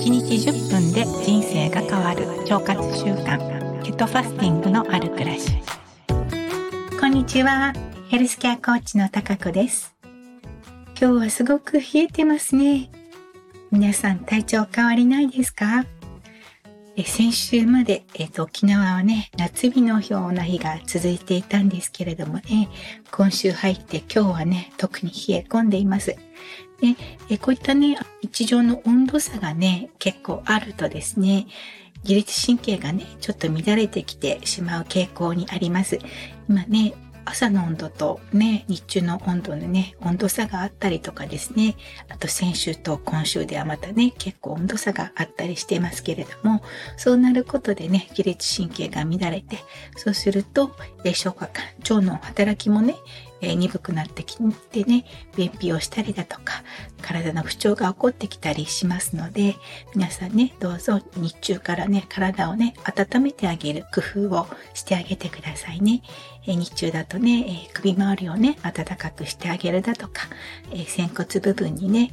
1日10分で人生が変わる。腸活習慣。ケトファスティングのある暮らしこんにちは。ヘルスケアコーチの高子です。今日はすごく冷えてますね。皆さん体調変わりないですか？え先週まで、えっと、沖縄はね、夏日のような日が続いていたんですけれどもね、今週入って今日はね、特に冷え込んでいます。で、えこういったね、日常の温度差がね、結構あるとですね、自律神経がね、ちょっと乱れてきてしまう傾向にあります。今ね、朝の温度とね、日中の温度のね、温度差があったりとかですね、あと先週と今週ではまたね、結構温度差があったりしてますけれども、そうなることでね、自律神経が乱れて、そうすると、消化管、腸の働きもね、えー、鈍くなってきてね、便秘をしたりだとか、体の不調が起こってきたりしますので、皆さんね、どうぞ日中からね、体をね、温めてあげる工夫をしてあげてくださいね。えー、日中だとね、えー、首周りをね、暖かくしてあげるだとか、え仙骨部分にね、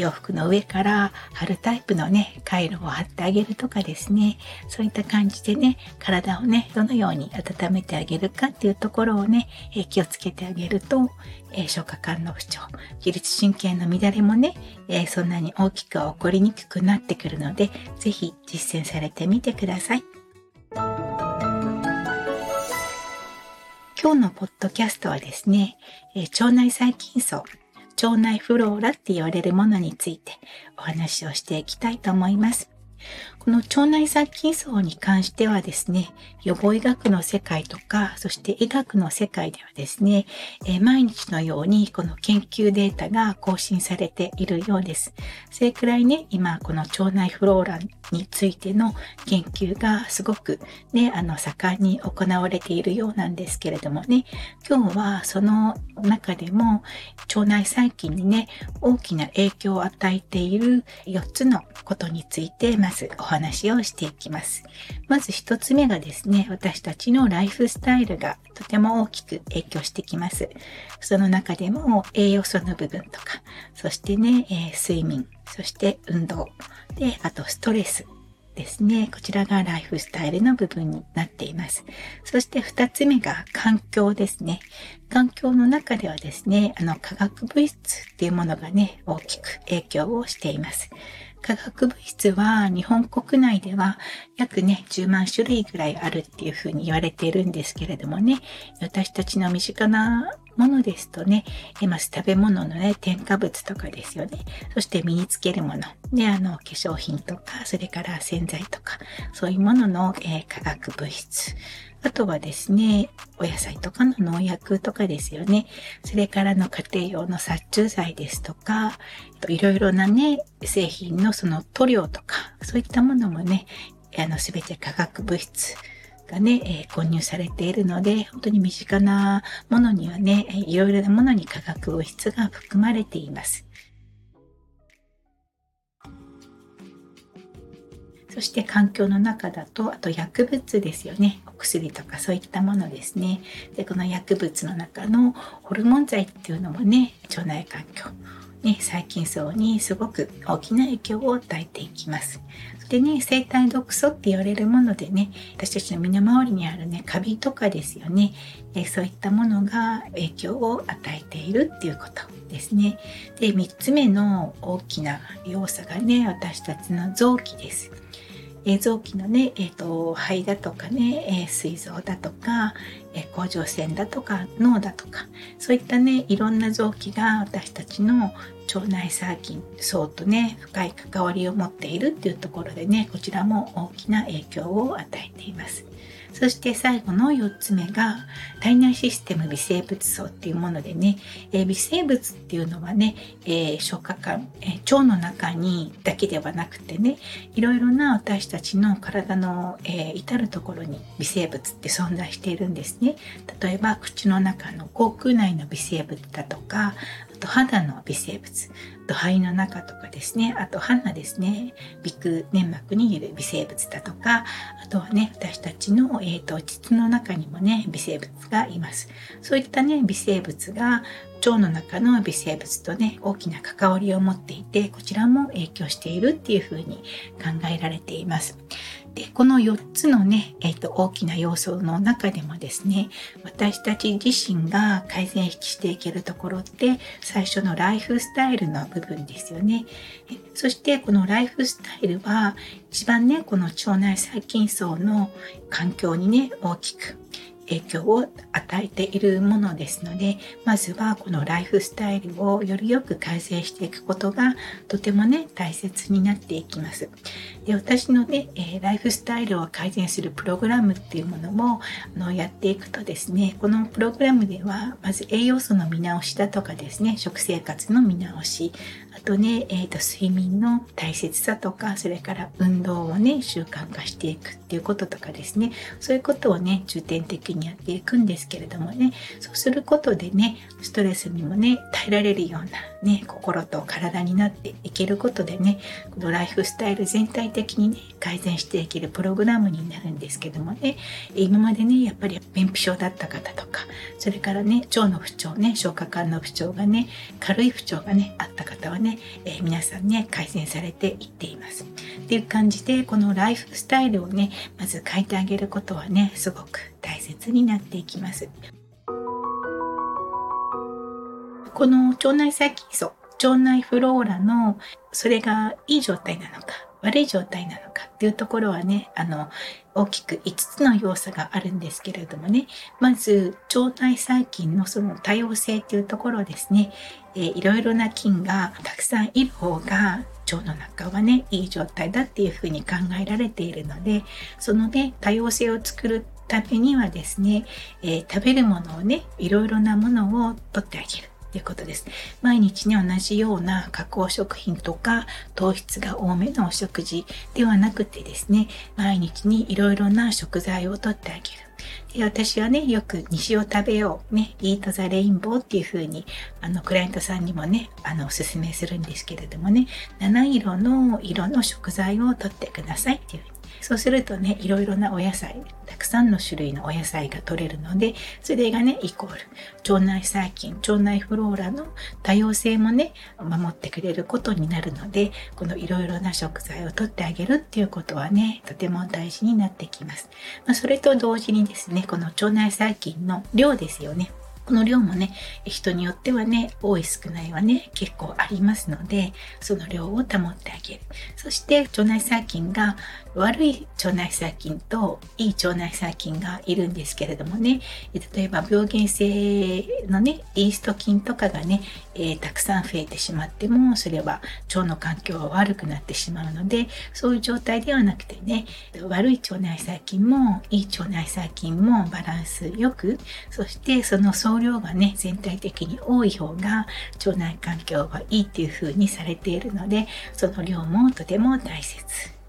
洋服の上から貼るタイプのね、回路を貼ってあげるとかですね、そういった感じでね、体をね、どのように温めてあげるかっていうところをね、気をつけてあげると、え消化管の不調、自律神経の乱れもね、えそんなに大きくは起こりにくくなってくるので、ぜひ実践されてみてください。今日のポッドキャストはですね、え腸内細菌層、腸内フローラって言われるものについてお話をしていきたいと思います。この腸内細菌層に関してはですね、予防医学の世界とか、そして医学の世界ではですね、え、毎日のようにこの研究データが更新されているようです。それくらいね、今この腸内フローラについての研究がすごくね、あの、盛んに行われているようなんですけれどもね、今日はその中でも腸内細菌にね、大きな影響を与えている4つのことについてまずお話話をしていきます。まず1つ目がですね、私たちのライフスタイルがとても大きく影響してきます。その中でも栄養素の部分とか、そしてね、えー、睡眠、そして運動、で、あとストレスですね。こちらがライフスタイルの部分になっています。そして二つ目が環境ですね。環境の中ではですね、あの化学物質っていうものがね、大きく影響をしています。化学物質は日本国内では約ね、10万種類ぐらいあるっていうふうに言われているんですけれどもね、私たちの身近なものですとね、えまず食べ物のね、添加物とかですよね。そして身につけるもの。で、あの、化粧品とか、それから洗剤とか、そういうものの、えー、化学物質。あとはですね、お野菜とかの農薬とかですよね。それからの家庭用の殺虫剤ですとか、いろいろなね、製品のその塗料とか、そういったものもね、あの、すべて化学物質がね、えー、混入されているので、本当に身近なものにはね、いろいろなものに化学物質が含まれています。そして環境の中だと、あと薬物ですよね。お薬とかそういったものですね。で、この薬物の中のホルモン剤っていうのもね、腸内環境、ね、細菌層にすごく大きな影響を与えていきます。でね、生体毒素って言われるものでね、私たちの身の回りにあるね、カビとかですよね、えそういったものが影響を与えているっていうことですね。で、3つ目の大きな要素がね、私たちの臓器です。え臓器のね、えーと、肺だとかね、えー、膵臓だとか、甲状腺だとか脳だとかそういったねいろんな臓器が私たちの腸内細菌層とね深い関わりを持っているっていうところでねこちらも大きな影響を与えています。そして最後の4つ目が体内システム微生物層っていうものでね、え、微生物っていうのはね、え、消化管、え、腸の中にだけではなくてねいろいろな私たちの体の、え至るところに微生物って存在しているんですね例えば口の中の口腔内の微生物だとかあと肌の微生物と肺の中とかですね、あと鼻ですね、鼻腔粘膜にいる微生物だとか、あとはね、私たちの、えーと、膣の中にもね、微生物がいます。そういったね、微生物が腸の中の微生物とね、大きな関わりを持っていて、こちらも影響しているっていうふうに考えられています。で、この4つのね、えっ、ー、と、大きな要素の中でもですね、私たち自身が改善していけるところって、最初のライフスタイルの部分ですよね。そして、このライフスタイルは、一番ね、この腸内細菌層の環境にね、大きく影響を与えているものですので、まずはこのライフスタイルをよりよく改善していくことがとてもね、大切になっていきます。で私のね、え、ライフスタイルを改善するプログラムっていうものもあのやっていくとですね、このプログラムではまず栄養素の見直しだとかですね、食生活の見直し、あとね、えーと、睡眠の大切さとか、それから運動をね、習慣化していくっていうこととかですね、そういうことをね、重点的にやっていくんですけれどもね、そうすることでね、ストレスにもね、耐えられるようなね、心と体になっていけることでね、このライフスタイル全体的にね、改善していけるプログラムになるんですけどもね、今までね、やっぱり便秘症だった方とか、それからね、腸の不調ね、消化管の不調がね、軽い不調がね、あった方はね、えー、皆さんね、改善されていっています。っていう感じで、このライフスタイルをね、まず変えてあげることはね、すごく大切になっていきます。この腸内細菌層、腸内フローラの、それがいい状態なのか、悪い状態なのかっていうところはね、あの、大きく5つの要素があるんですけれどもね、まず腸内細菌のその多様性っていうところですね、えー、いろいろな菌がたくさんいる方が腸の中はね、いい状態だっていうふうに考えられているので、そのね、多様性を作るためにはですね、えー、食べるものをね、いろいろなものを取ってあげる。ということです。毎日に同じような加工食品とか糖質が多めのお食事ではなくてですね、毎日にいろいろな食材をとってあげる。で私はね、よく西を食べよう、ね、イートザレインボーっていう風に、あの、クライアントさんにもね、あの、お勧めするんですけれどもね、七色の色の食材をとってくださいっていう風にそうするとね、いろいろなお野菜、たくさんの種類のお野菜が取れるので、それがね、イコール、腸内細菌、腸内フローラの多様性もね、守ってくれることになるので、このいろいろな食材を取ってあげるっていうことはね、とても大事になってきます。まあ、それと同時にですね、この腸内細菌の量ですよね。この量もね、人によってはね、多い少ないはね、結構ありますので、その量を保ってあげる。そして、腸内細菌が悪い腸内細菌といい腸内細菌がいるんですけれどもね、例えば病原性のね、イースト菌とかがね、えー、たくさん増えてしまっても、それは腸の環境が悪くなってしまうので、そういう状態ではなくてね、悪い腸内細菌もいい腸内細菌もバランスよく、そしてその総量がね、全体的に多い方が腸内環境がいいっていう風にされているので、その量もとても大切。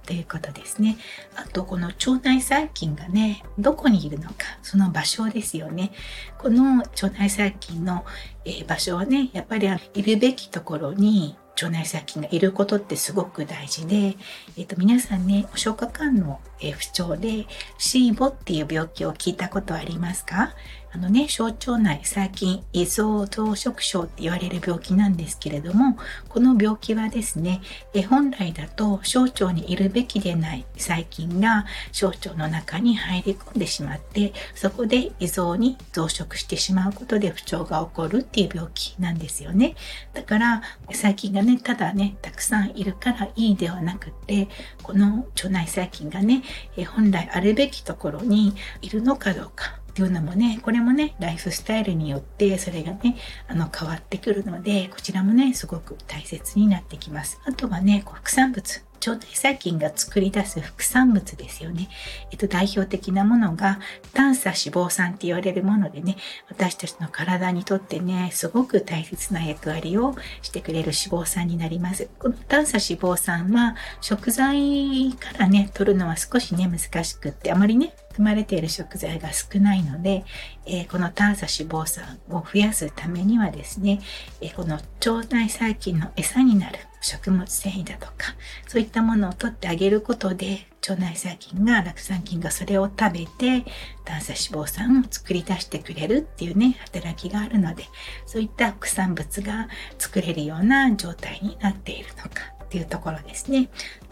ということですね。あと、この腸内細菌がね、どこにいるのか、その場所ですよね。この腸内細菌の、え、場所はね、やっぱりいるべきところに腸内細菌がいることってすごく大事で、えっ、ー、と、皆さんね、消化管の不調でシーボっていう病気を聞いたことありますか？あのね、小腸内細菌異常増殖症って言われる病気なんですけれども、この病気はですね、え本来だと小腸にいるべきでない細菌が小腸の中に入り込んでしまって、そこで異常に増殖してしまうことで不調が起こるっていう病気なんですよね。だから、細菌がね、ただね、たくさんいるからいいではなくて、この腸内細菌がね、え本来あるべきところにいるのかどうか、ていうのもね、これもね、ライフスタイルによってそれがね、あの変わってくるので、こちらもね、すごく大切になってきます。あとはね、副産物。腸内細菌が作り出す副産物ですよね。えっと、代表的なものが、短鎖脂肪酸って言われるものでね、私たちの体にとってね、すごく大切な役割をしてくれる脂肪酸になります。この短鎖脂肪酸は、食材からね、取るのは少しね、難しくって、あまりね、含まれている食材が少ないので、えー、この短鎖脂肪酸を増やすためにはですね、えー、この腸内細菌の餌になる食物繊維だとか、そういったものを取ってあげることで、腸内細菌が、酪酸菌がそれを食べて、短鎖脂肪酸を作り出してくれるっていうね、働きがあるので、そういった副産物が作れるような状態になっているのか。っていうところですね。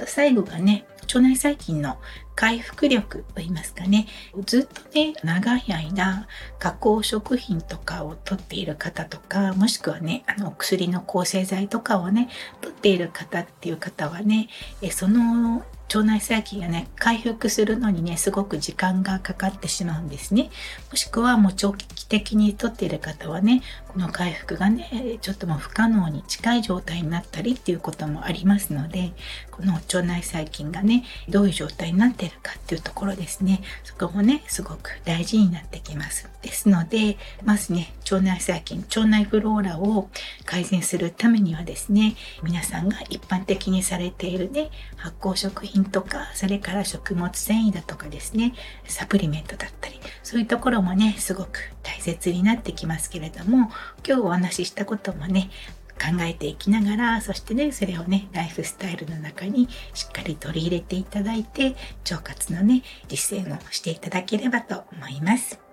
最後がね、腸内細菌の回復力と言いますかね、ずっとね、長い間、加工食品とかを取っている方とか、もしくはね、あの、薬の抗生剤とかをね、取っている方っていう方はね、その腸内細菌がね、回復するのにね、すごく時間がかかってしまうんですね。もしくはもう長期的にとっている方はね、この回復がね、ちょっともう不可能に近い状態になったりっていうこともありますので、この腸内細菌がね、どういう状態になっているかっていうところですね、そこもね、すごく大事になってきます。ですので、まずね、腸内細菌、腸内フローラを改善するためにはですね、皆さんが一般的にされているね、発酵食品品とか、それから食物繊維だとかですね、サプリメントだったり、そういうところもね、すごく大切になってきますけれども、今日お話ししたこともね、考えていきながら、そしてね、それをね、ライフスタイルの中にしっかり取り入れていただいて、腸活のね、実践をしていただければと思います。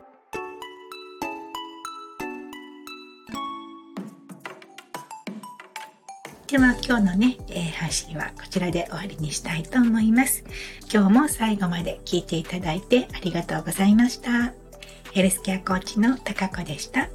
では今日のね、えー、配信はこちらで終わりにしたいと思います。今日も最後まで聞いていただいてありがとうございました。ヘルスケアコーチの高子でした。